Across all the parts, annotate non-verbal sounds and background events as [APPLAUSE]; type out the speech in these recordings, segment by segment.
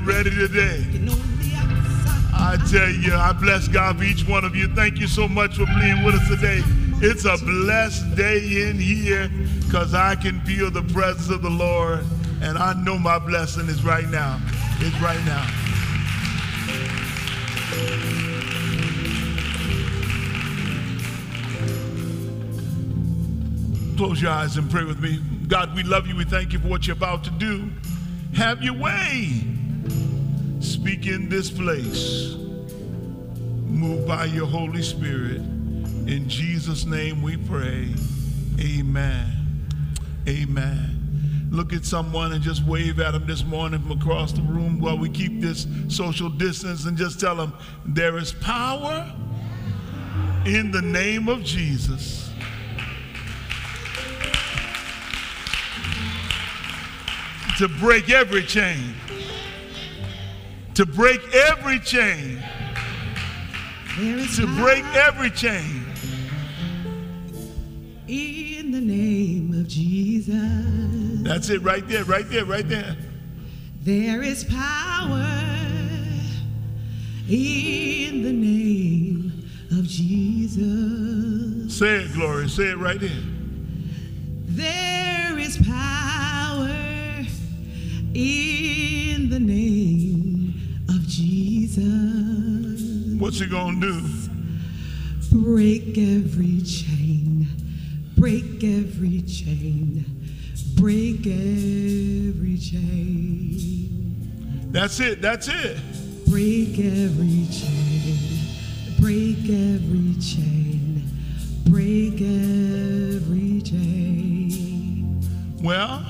ready today. I tell you, I bless God for each one of you. Thank you so much for being with us today. It's a blessed day in here because I can feel the presence of the Lord, and I know my blessing is right now. It's right now. Close your eyes and pray with me. God, we love you. We thank you for what you're about to do. Have your way. Speak in this place. Move by your Holy Spirit. In Jesus' name we pray. Amen. Amen. Look at someone and just wave at them this morning from across the room while we keep this social distance and just tell them there is power in the name of Jesus. To break every chain. To break every chain. To break every chain. In the name of Jesus. That's it right there, right there, right there. There is power in the name of Jesus. Say it, Glory. Say it right there. There is power in What's he gonna do? Break every chain, break every chain, break every chain. That's it, that's it. Break every chain, break every chain, break every chain. Well,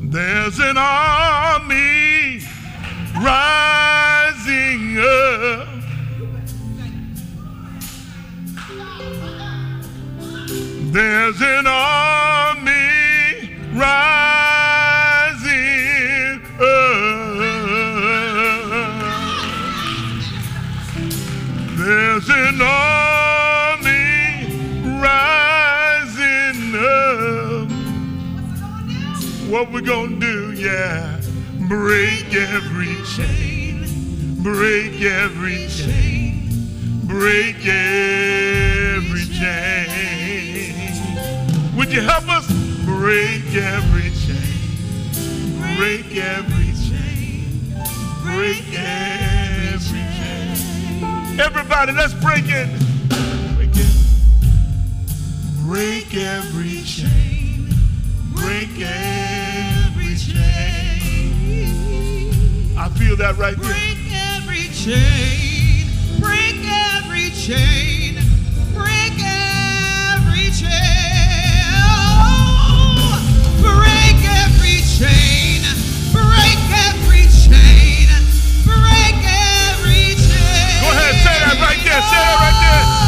there's an army rising up. There's an army rising up. There's an army rising up. What we gonna do? Yeah, break every chain, break every chain, break every chain. Would you help us break every chain, break every chain, break every chain? Everybody, let's break it. Break it. Break every chain. Break every chain. I feel that right there. Chain, break every chain, break every chain. Oh, break every chain, break every chain, break every chain. Go ahead, say that right there. Say that right there.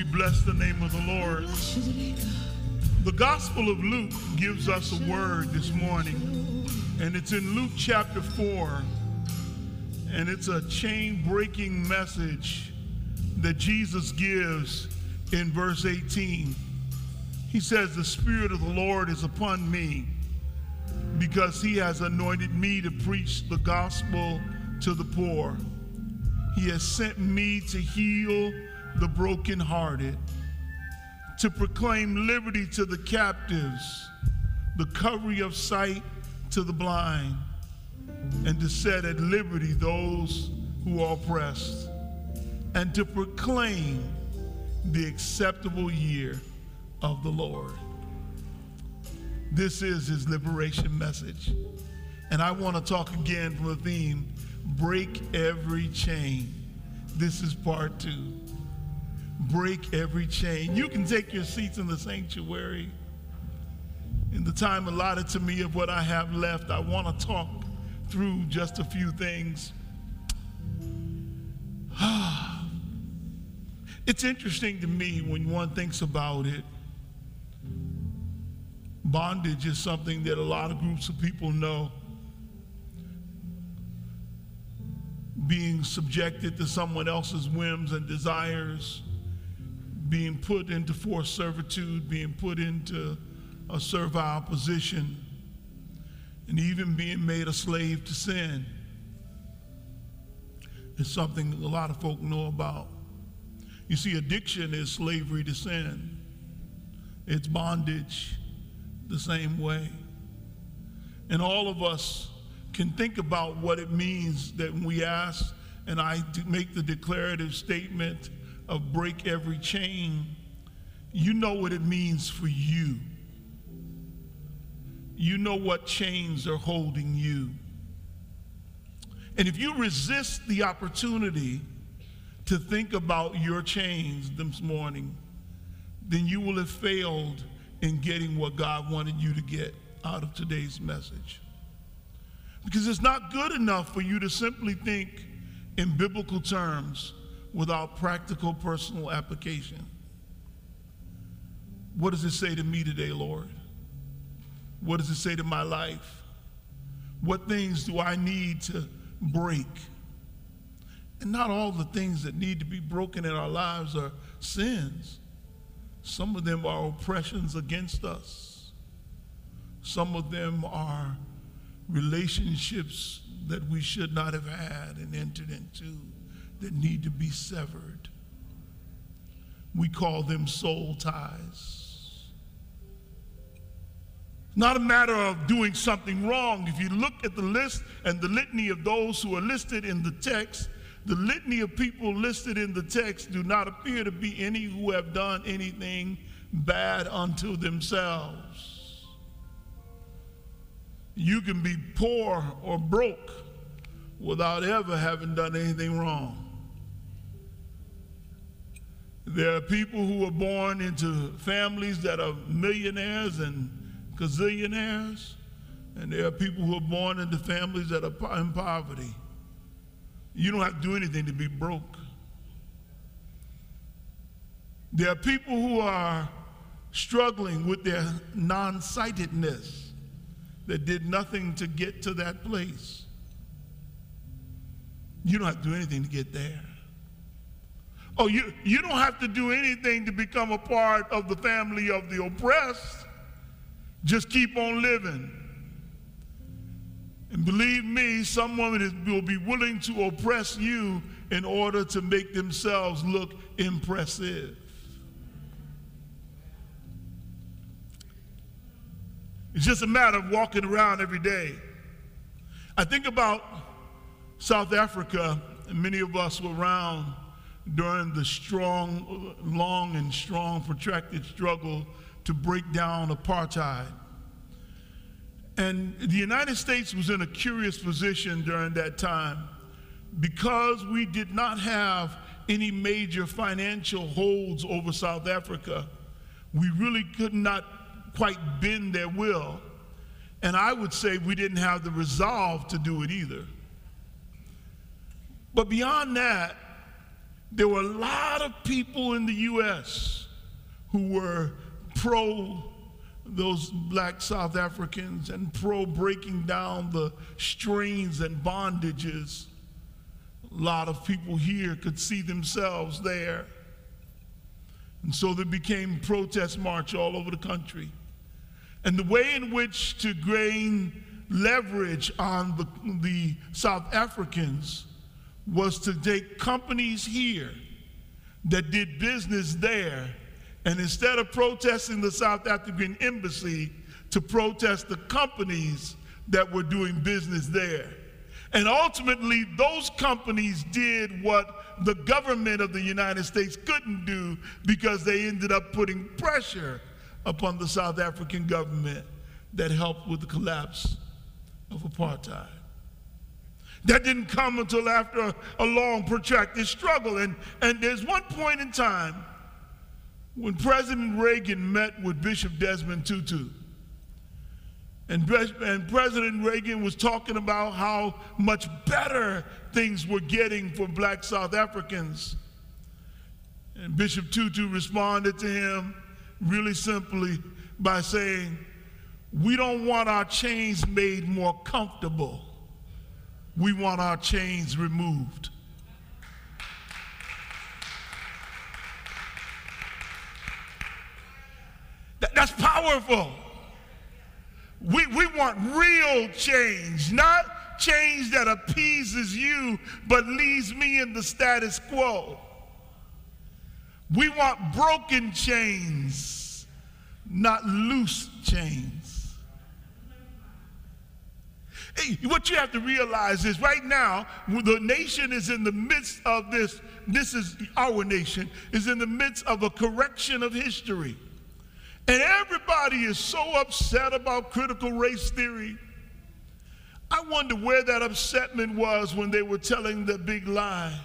We bless the name of the Lord. The Gospel of Luke gives us a word this morning, and it's in Luke chapter 4, and it's a chain breaking message that Jesus gives in verse 18. He says, The Spirit of the Lord is upon me because he has anointed me to preach the gospel to the poor. He has sent me to heal the brokenhearted, to proclaim liberty to the captives, the recovery of sight to the blind, and to set at liberty those who are oppressed, and to proclaim the acceptable year of the Lord. This is his liberation message. And I want to talk again from the theme break every chain. This is part two. Break every chain. You can take your seats in the sanctuary. In the time allotted to me of what I have left, I want to talk through just a few things. [SIGHS] it's interesting to me when one thinks about it. Bondage is something that a lot of groups of people know. being subjected to someone else's whims and desires, being put into forced servitude, being put into a servile position, and even being made a slave to sin is something a lot of folk know about. You see, addiction is slavery to sin, it's bondage the same way. And all of us can think about what it means that when we ask and I make the declarative statement of break every chain, you know what it means for you. You know what chains are holding you. And if you resist the opportunity to think about your chains this morning, then you will have failed in getting what God wanted you to get out of today's message. Because it's not good enough for you to simply think in biblical terms without practical personal application. What does it say to me today, Lord? What does it say to my life? What things do I need to break? And not all the things that need to be broken in our lives are sins. Some of them are oppressions against us. Some of them are relationships that we should not have had and entered into that need to be severed. We call them soul ties. Not a matter of doing something wrong. If you look at the list and the litany of those who are listed in the text, the litany of people listed in the text do not appear to be any who have done anything bad unto themselves. You can be poor or broke without ever having done anything wrong. There are people who are born into families that are millionaires and gazillionaires, and there are people who are born into families that are in poverty. You don't have to do anything to be broke. There are people who are struggling with their non sightedness that did nothing to get to that place. You don't have to do anything to get there. Oh, you, you don't have to do anything to become a part of the family of the oppressed. Just keep on living. And believe me, some women will be willing to oppress you in order to make themselves look impressive. It's just a matter of walking around every day. I think about South Africa, and many of us were around during the strong, long and strong, protracted struggle to break down apartheid. And the United States was in a curious position during that time because we did not have any major financial holds over South Africa. We really could not quite bend their will. And I would say we didn't have the resolve to do it either. But beyond that, there were a lot of people in the U.S. who were pro those black South Africans and pro breaking down the strains and bondages. A lot of people here could see themselves there. And so there became protest march all over the country. And the way in which to gain leverage on the, the South Africans was to take companies here that did business there, and instead of protesting the South African embassy, to protest the companies that were doing business there. And ultimately, those companies did what the government of the United States couldn't do because they ended up putting pressure upon the South African government that helped with the collapse of apartheid. That didn't come until after a long, protracted struggle. And, and there's one point in time when President Reagan met with Bishop Desmond Tutu. And, and President Reagan was talking about how much better things were getting for black South Africans. And Bishop Tutu responded to him really simply by saying, We don't want our chains made more comfortable. We want our chains removed. That, that's powerful. We, we want real change, not change that appeases you but leaves me in the status quo. We want broken chains, not loose chains. Hey, what you have to realize is right now, the nation is in the midst of this, this is our nation, is in the midst of a correction of history. And everybody is so upset about critical race theory. I wonder where that upsetment was when they were telling the big lie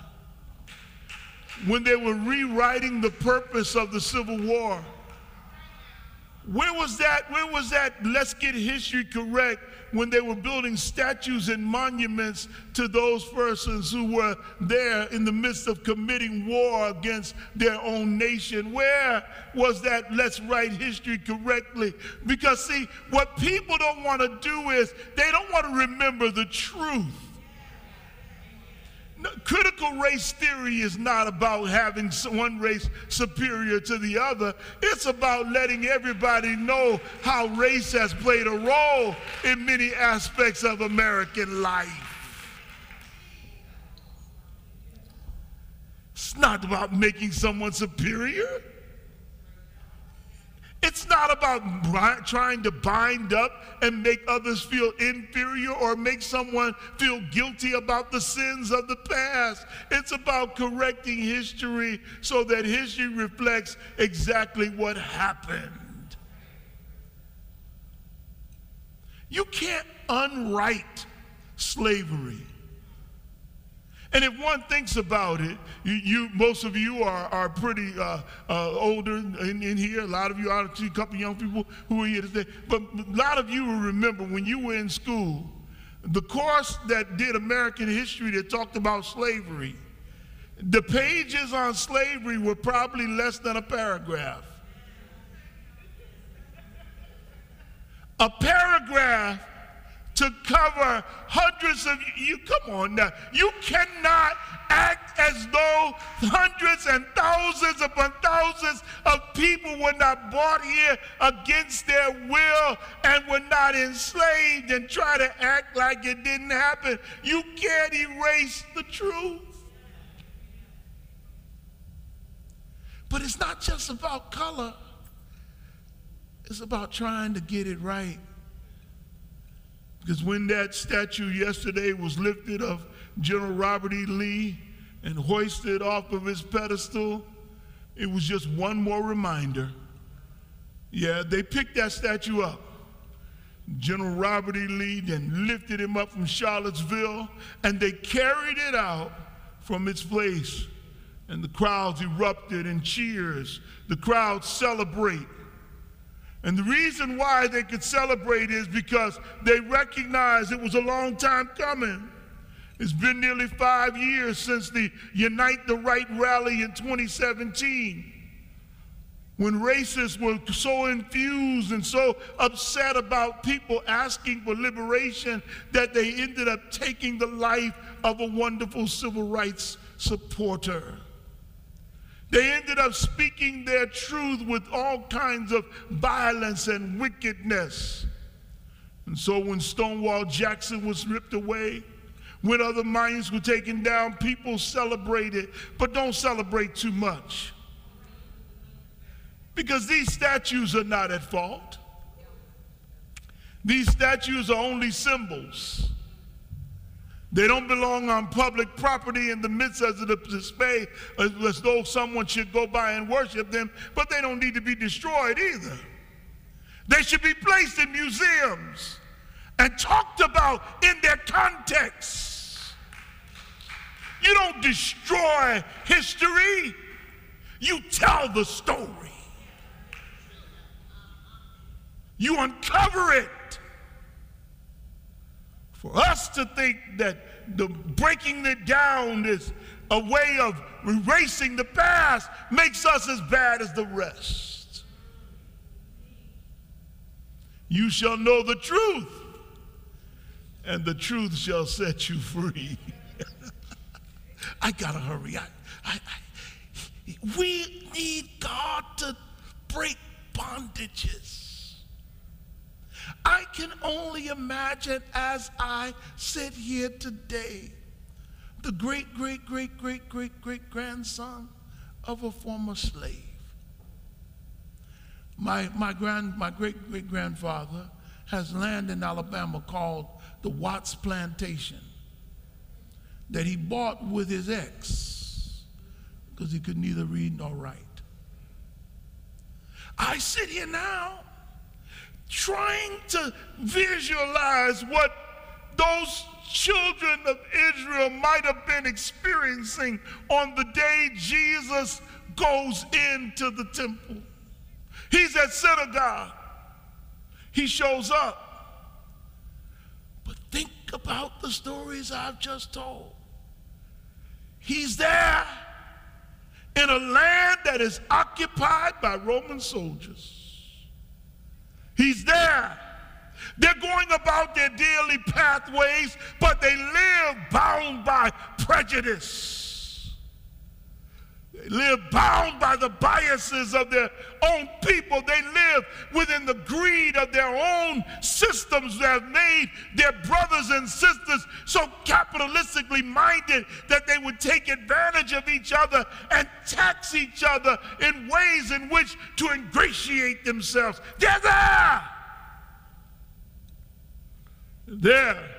when they were rewriting the purpose of the Civil War. Where was that? Where was that? Let's get history correct when they were building statues and monuments to those persons who were there in the midst of committing war against their own nation. Where was that? Let's write history correctly. Because, see, what people don't want to do is they don't want to remember the truth critical race theory is not about having one race superior to the other. It's about letting everybody know how race has played a role in many aspects of American life. It's not about making someone superior. It's not about trying to bind up and make others feel inferior or make someone feel guilty about the sins of the past. It's about correcting history so that history reflects exactly what happened. You can't unwrite slavery. And if one thinks about it, you, you most of you are, are pretty uh, uh, older in, in, here. A lot of you are a couple young people who are here today. But a lot of you will remember when you were in school, the course that did American history that talked about slavery, the pages on slavery were probably less than a paragraph. A paragraph to cover hundreds of you. Come on now. You cannot act as though hundreds and thousands upon thousands of people were not brought here against their will and were not enslaved and try to act like it didn't happen. You can't erase the truth. But it's not just about color. It's about trying to get it right. Because when that statue yesterday was lifted of General Robert E. Lee and hoisted off of his pedestal, it was just one more reminder. Yeah, they picked that statue up. General Robert E. Lee then lifted him up from Charlottesville and they carried it out from its place. And the crowds erupted in cheers. The crowds celebrate. And the reason why they could celebrate is because they recognized it was a long time coming. It's been nearly five years since the Unite the Right rally in 2017 when racists were so infused and so upset about people asking for liberation that they ended up taking the life of a wonderful civil rights supporter. They ended up speaking their truth with all kinds of violence and wickedness. And so when Stonewall Jackson was ripped away, when other minds were taken down, people celebrated, but don't celebrate too much. Because these statues are not at fault. These statues are only symbols. They don't belong on public property in the midst of the display as though someone should go by and worship them, but they don't need to be destroyed either. They should be placed in museums and talked about in their context. You don't destroy history, you tell the story. You uncover it. For us to think that the breaking it down is a way of erasing the past makes us as bad as the rest. You shall know the truth, and the truth shall set you free. [LAUGHS] I gotta hurry. I, I, I, we need God to break bondages. I can only imagine as I sit here today, the great, great, great, great, great, great grandson of a former slave. My, my, grand, my great great grandfather has land in Alabama called the Watts Plantation that he bought with his ex because he could neither read nor write. I sit here now trying to visualize what those children of Israel might have been experiencing on the day Jesus goes into the temple. He's at synagogue. He shows up. But think about the stories I've just told. He's there in a land that is occupied by Roman soldiers. He's there. They're going about their daily pathways, but they live bound by prejudice. They live bound by the biases of their own people. They live within the greed of their own systems that have made their brothers and sisters so capitalistically minded that they would take advantage of each other and tax each other in ways in which to ingratiate themselves. They're there. There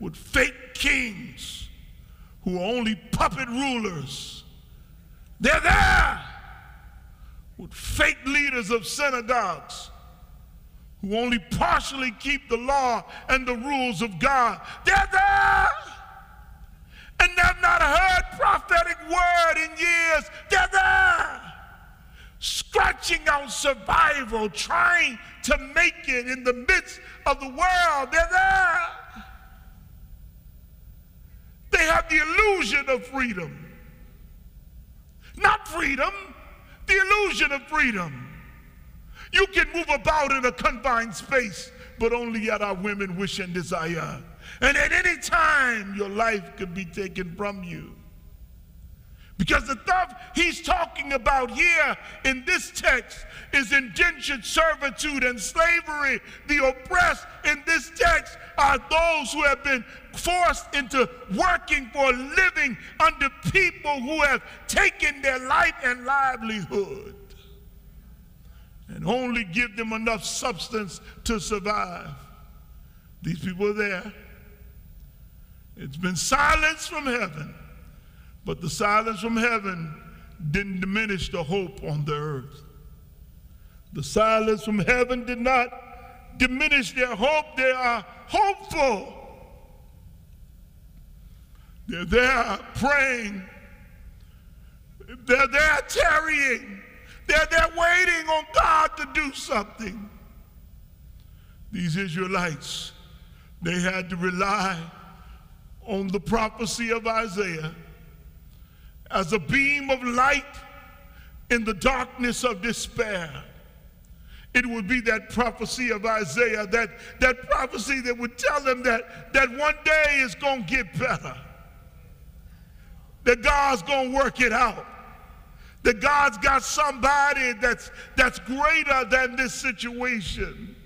with fake kings who are only puppet rulers. They're there with fake leaders of synagogues who only partially keep the law and the rules of God. They're there. And they've not heard prophetic word in years. They're there. Scratching out survival, trying to make it in the midst of the world. They're there. They have the illusion of freedom. Not freedom, the illusion of freedom. You can move about in a confined space, but only at our women wish and desire. And at any time, your life could be taken from you. Because the stuff he's talking about here in this text is indentured servitude and slavery. The oppressed in this text are those who have been forced into working for a living under people who have taken their life and livelihood and only give them enough substance to survive. These people are there. It's been silence from heaven but the silence from heaven didn't diminish the hope on the earth. The silence from heaven did not diminish their hope. They are hopeful. They're there praying. They're there tarrying. They're there waiting on God to do something. These Israelites, they had to rely on the prophecy of Isaiah as a beam of light in the darkness of despair. It would be that prophecy of Isaiah, that, that prophecy that would tell them that, that one day is going to get better, that God's going to work it out, that God's got somebody that's, that's greater than this situation.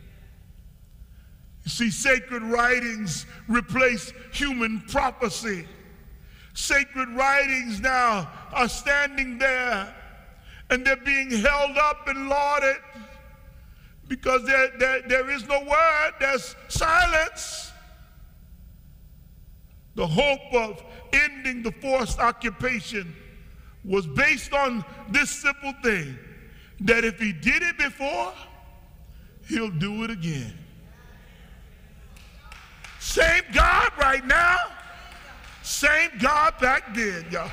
You see, sacred writings replace human prophecy. Sacred writings now are standing there and they're being held up and lauded because there, there, there is no word, there's silence. The hope of ending the forced occupation was based on this simple thing that if he did it before, he'll do it again. Same God right now, same God back then, y'all.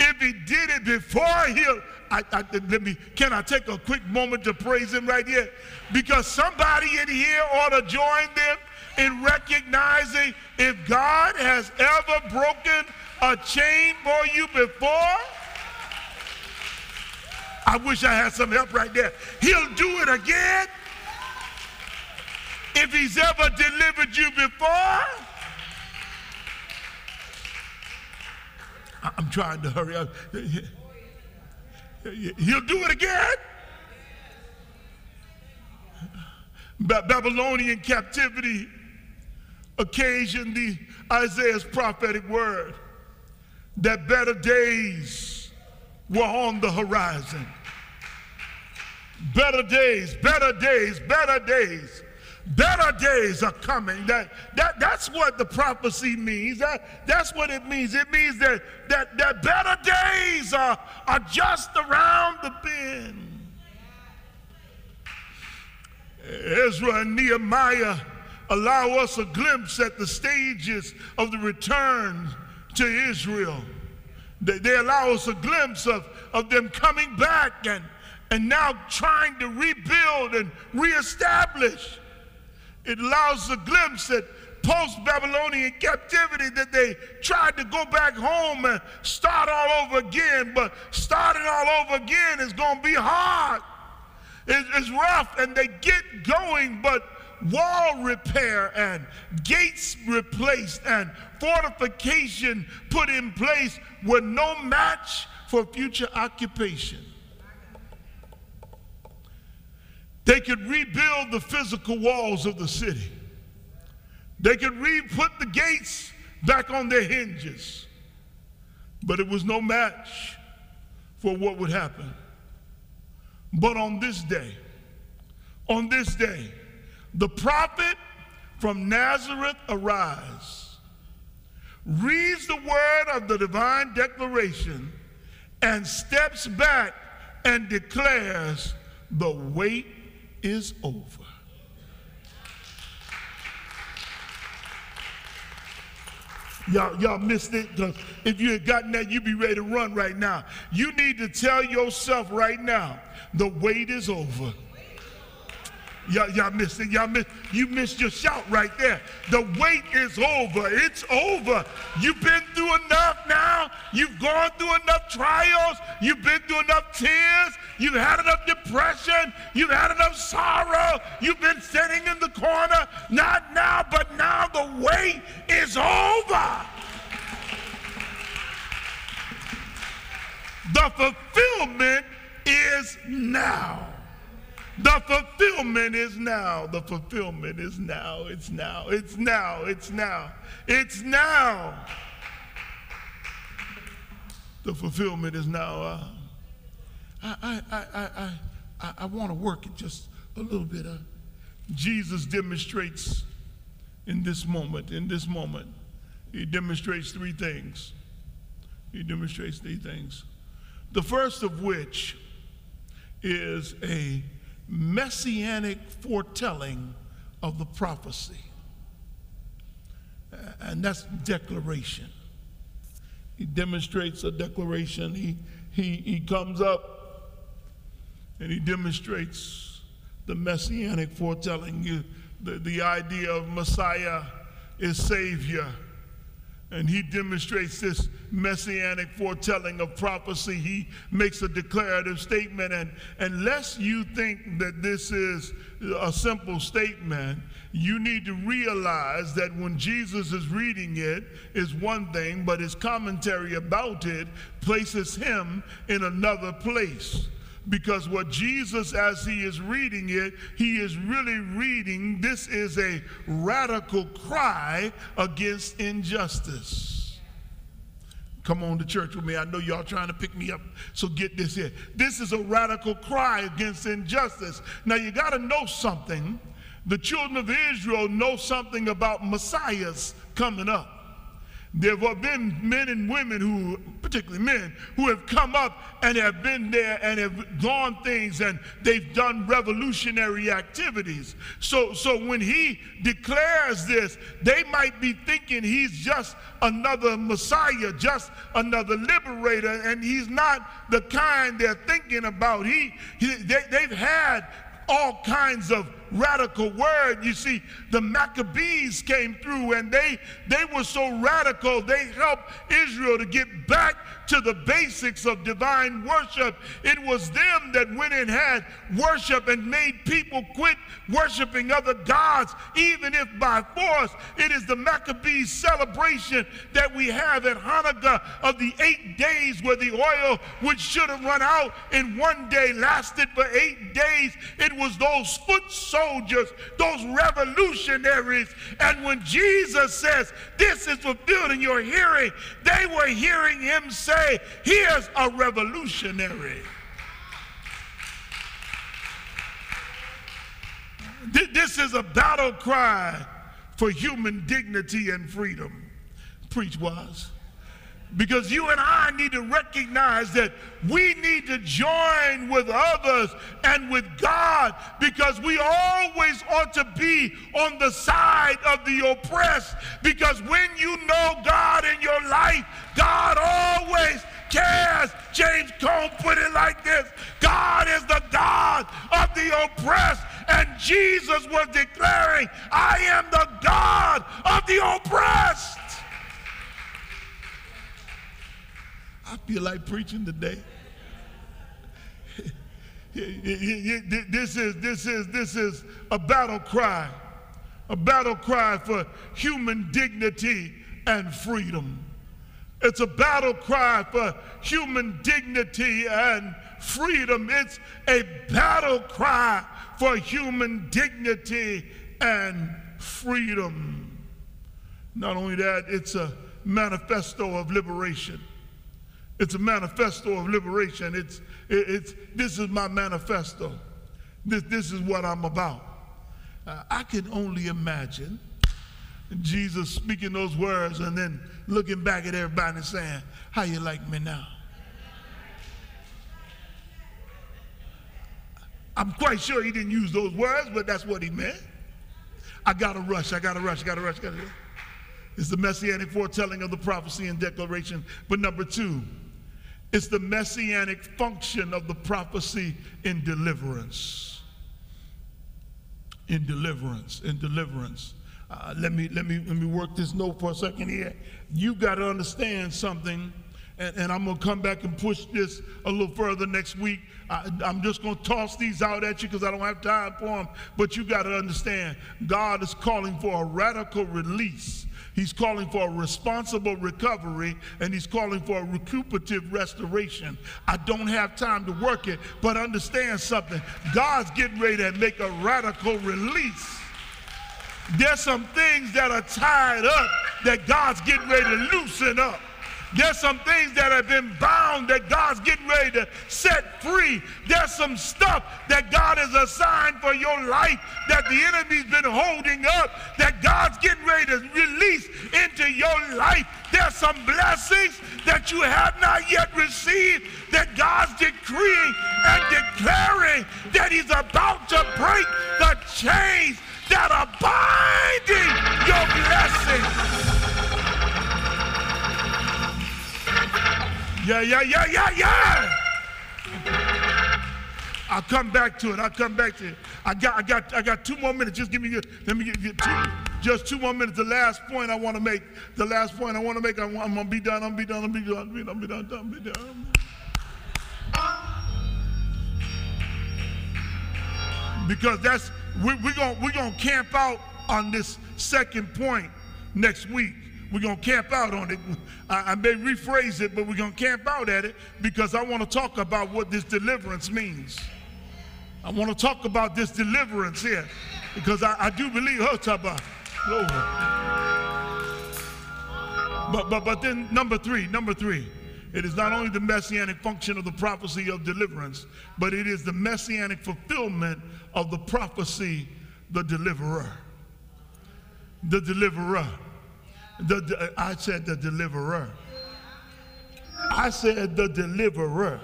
If he did it before, he'll. I, I, let me. Can I take a quick moment to praise him right here? Because somebody in here ought to join them in recognizing if God has ever broken a chain for you before. I wish I had some help right there. He'll do it again. If he's ever delivered you before, I'm trying to hurry up. He'll do it again. Babylonian captivity occasioned the Isaiah's prophetic word that better days were on the horizon. Better days, better days, better days better days are coming. That, that, that's what the prophecy means. That, that's what it means. It means that, that, that better days are, are just around the bend. Ezra and Nehemiah allow us a glimpse at the stages of the return to Israel. They, they allow us a glimpse of, of them coming back and, and now trying to rebuild and reestablish it allows a glimpse at post Babylonian captivity that they tried to go back home and start all over again, but starting all over again is going to be hard. It's rough, and they get going, but wall repair and gates replaced and fortification put in place were no match for future occupation. They could rebuild the physical walls of the city. They could re-put the gates back on their hinges. But it was no match for what would happen. But on this day, on this day, the prophet from Nazareth arise, reads the word of the divine declaration, and steps back and declares the wait is over. Y'all, y'all missed it if you had gotten that, you'd be ready to run right now. You need to tell yourself right now the wait is over. Y'all, y'all missed it. Y'all missed, you missed your shout right there. The wait is over. It's over. You've been through enough now. You've gone through enough trials. You've been through enough tears. You've had enough depression. You've had enough sorrow. You've been sitting in the corner. Not now, but now the wait is over. The fulfillment is now. The fulfillment is now. The fulfillment is now. It's now. It's now. It's now. It's now. The fulfillment is now. Uh, I, I, I, I, I, I want to work it just a little bit. Uh, Jesus demonstrates in this moment, in this moment, he demonstrates three things. He demonstrates three things. The first of which is a messianic foretelling of the prophecy. And that's declaration. He demonstrates a declaration. He, he, he comes up and he demonstrates the messianic foretelling, the, the idea of Messiah is Savior. And he demonstrates this messianic foretelling of prophecy. He makes a declarative statement. And unless you think that this is a simple statement, you need to realize that when Jesus is reading it is one thing, but his commentary about it places him in another place because what Jesus, as he is reading it, he is really reading this is a radical cry against injustice. Come on to church with me. I know y'all trying to pick me up, so get this here. This is a radical cry against injustice. Now, you got to know something. The children of Israel know something about Messiahs coming up. There have been men and women who, particularly men, who have come up and have been there and have gone things and they've done revolutionary activities. So, so when he declares this, they might be thinking he's just another Messiah, just another liberator, and he's not the kind they're thinking about. He, he they, they've had all kinds of radical word. You see, the Maccabees came through and they, they were so radical, they helped Israel to get back to the basics of divine worship. It was them that went and had worship and made people quit worshiping other gods, even if by force. It is the Maccabees celebration that we have at Hanukkah of the eight days where the oil, which should have run out in one day, lasted for eight days. It was those foot soldiers, those revolutionaries. And when Jesus says, This is fulfilled in your hearing, they were hearing him say, Here's a revolutionary. This is a battle cry for human dignity and freedom. Preach was. Because you and I need to recognize that we need to join with others and with God because we always ought to be on the side of the oppressed. Because when you know God in your life, God always cares. James Cone put it like this God is the God of the oppressed. And Jesus was declaring, I am the God of the oppressed. I feel like preaching today. this is this is this is a battle cry, a battle cry for human dignity and freedom. It's a battle cry for human dignity and freedom. It's a battle cry for human dignity and freedom. Not only that, it's a manifesto of liberation. It's a manifesto of liberation. It's, it's, this is my manifesto. This, this is what I'm about. Uh, I can only imagine Jesus speaking those words and then looking back at everybody and saying, How you like me now? I'm quite sure he didn't use those words, but that's what he meant. I gotta rush, I gotta rush, I gotta rush, I gotta rush. It's the messianic foretelling of the prophecy and declaration. But number two, it's the messianic function of the prophecy in deliverance. In deliverance, in deliverance. Uh, let me let me let me work this note for a second here. You got to understand something, and, and, I'm gonna come back and push this a little further next week. I, am just gonna toss these out at you because I don't have time for them. But you got to understand, God is calling for a radical release He's calling for a responsible recovery and he's calling for a recuperative restoration. I don't have time to work it, but understand something. God's getting ready to make a radical release. There's some things that are tied up that God's getting ready to loosen up. There's some things that have been bound that God's getting ready to set free. There's some stuff that God has assigned for your life that the enemy's been holding up that God's getting ready to release into your life. There's some blessings that you have not yet received that God's decreeing and declaring that He's about to break the chains that are binding your blessings. Yeah, yeah, yeah, yeah, yeah. I'll come back to it. I'll come back to it. I got, I got, I got two more minutes. Just give me, let me give you two. Just two more minutes. The last point I want to make. The last point I want to make. I'm, I'm gonna be done. I'm gonna be done. I'm gonna be done. I'm gonna be done. I'm gonna be done. Because that's we, we're gonna we're gonna camp out on this second point next week. We're going to camp out on it. I, I, may rephrase it, but we're going to camp out at it because I want to talk about what this deliverance means. I want to talk about this deliverance here because I, I do believe, oh, Taba, But, but, but then number three, number three, it is not only the messianic function of the prophecy of deliverance, but it is the messianic fulfillment of the prophecy, the deliverer. The deliverer. The, the, I said the deliverer. I said the deliverer.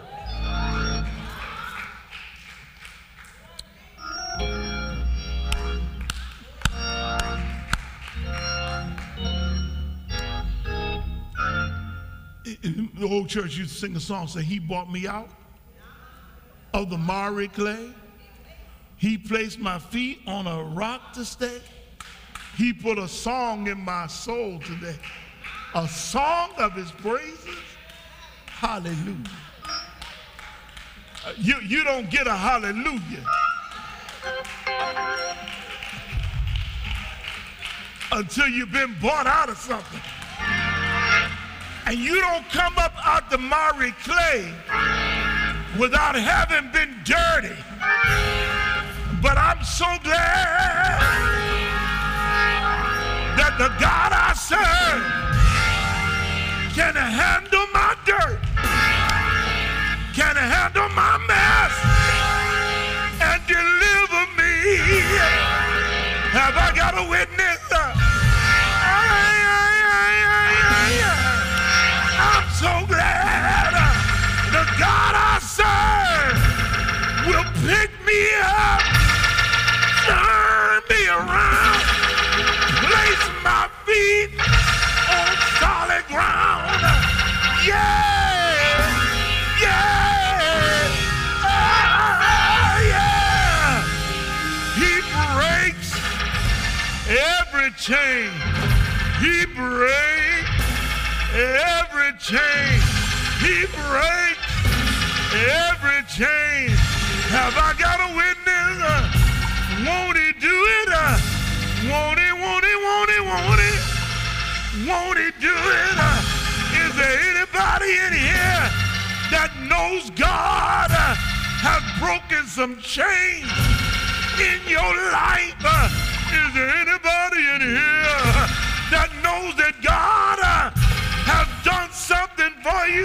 The old church used to sing a song, say, He bought me out of the miry clay. He placed my feet on a rock to stay. He put a song in my soul today, a song of his praises. Hallelujah. You, you don't get a hallelujah until you've been bought out of something. And you don't come up out the miry clay without having been dirty. But I'm so glad that the God I serve can handle every chain. He breaks every chain. He breaks every chain. Have I got a witness? Won't he do it? Won't he, won't he, won't he, won't he? Won't he do it? Is there anybody in here that knows God has broken some chains in your life? Is there anybody in here that knows that God has done something for you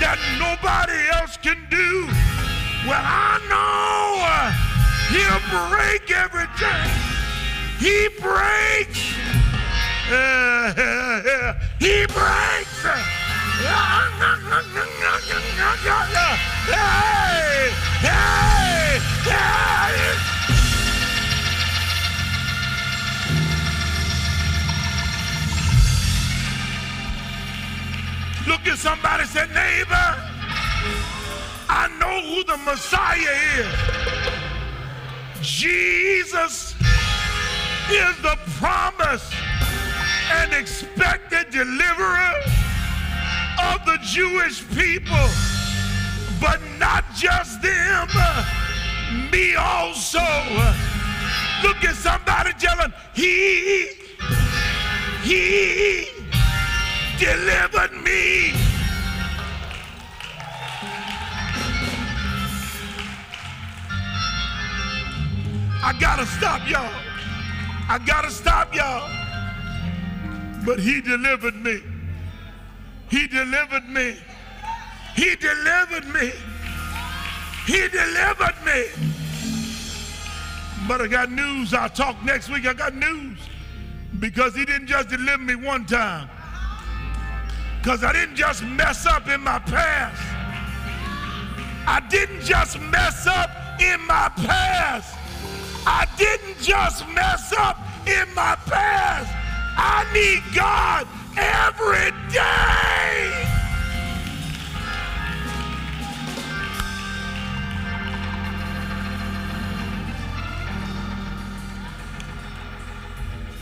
that nobody else can do? Well, I know he'll break everything. He breaks. Uh, [LAUGHS] he breaks. [LAUGHS] Hey, hey, hey. Look at somebody say, neighbor, I know who the Messiah is. Jesus is the promise and expected deliverer of the Jewish people, but not just them, me also. Look at somebody telling, He, He delivered me. I gotta stop y'all. I gotta stop y'all. But he delivered me. He delivered me. He delivered me. He delivered me. But I got news. I'll talk next week. I got news. Because he didn't just deliver me one time. Because I didn't just mess up in my past. I didn't just mess up in my past. I didn't just mess up in my past. I need God every day.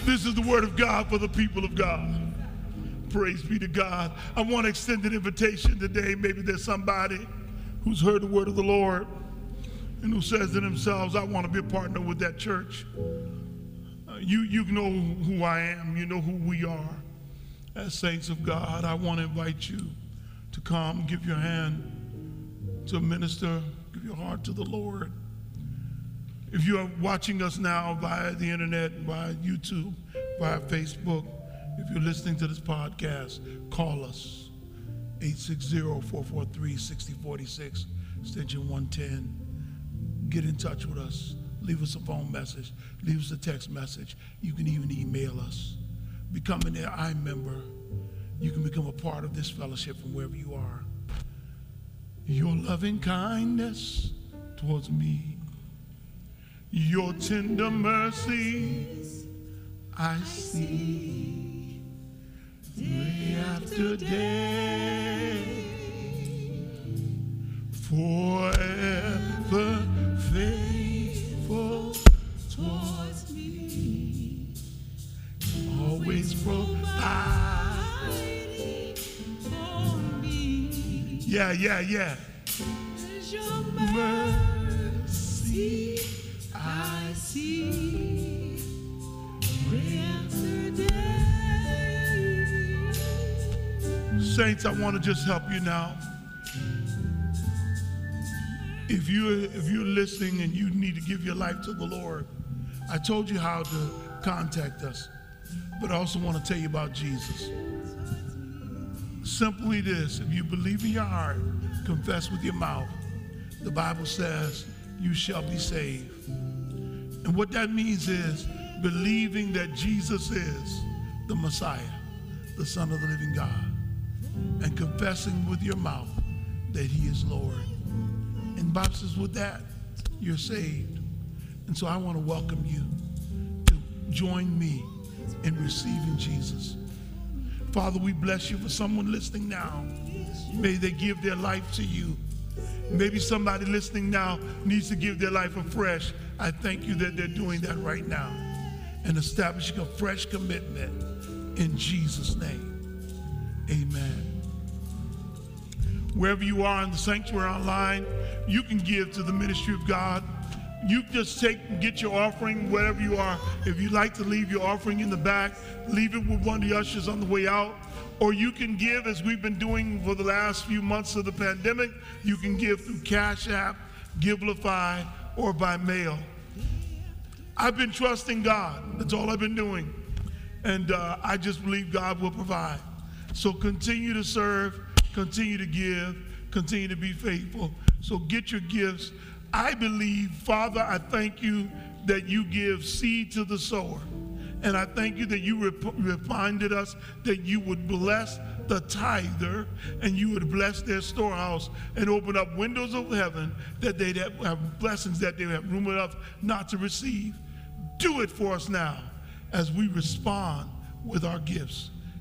This is the word of God for the people of God. Praise be to God. I want to extend an invitation today. Maybe there's somebody who's heard the word of the Lord and who says to themselves, I want to be a partner with that church. Uh, you, you know who I am, you know who we are. As saints of God, I want to invite you to come, give your hand to a minister, give your heart to the Lord. If you are watching us now via the internet, via YouTube, via Facebook, if you're listening to this podcast, call us 860-443-6046, extension 110. Get in touch with us. Leave us a phone message. Leave us a text message. You can even email us. Become an I member. You can become a part of this fellowship from wherever you are. Your loving kindness towards me your tender mercies I see day after day, forever faithful towards me, always providing for me. Yeah, yeah, yeah. Your mercy. I see Saints, I want to just help you now. If you if you're listening and you need to give your life to the Lord, I told you how to contact us, but I also want to tell you about Jesus. Simply this: if you believe in your heart, confess with your mouth, the Bible says you shall be saved. And what that means is believing that Jesus is the Messiah, the Son of the living God, and confessing with your mouth that he is Lord. And Bob says, with that, you're saved. And so I want to welcome you to join me in receiving Jesus. Father, we bless you for someone listening now. May they give their life to you. Maybe somebody listening now needs to give their life afresh I thank you that they're doing that right now and establishing a fresh commitment in Jesus' name. Amen. Wherever you are in the sanctuary online, you can give to the ministry of God. You just take and get your offering wherever you are. If you like to leave your offering in the back, leave it with one of the ushers on the way out. Or you can give, as we've been doing for the last few months of the pandemic, you can give through Cash App, Givelify, or by mail. I've been trusting God. That's all I've been doing. And uh, I just believe God will provide. So continue to serve, continue to give, continue to be faithful. So get your gifts. I believe, Father, I thank you that you give seed to the sower. And I thank you that you rep- reminded us that you would bless the tither and you would bless their storehouse and open up windows of heaven that have, have blessings that they have room enough not to receive. Do it for us now as we respond with our gifts.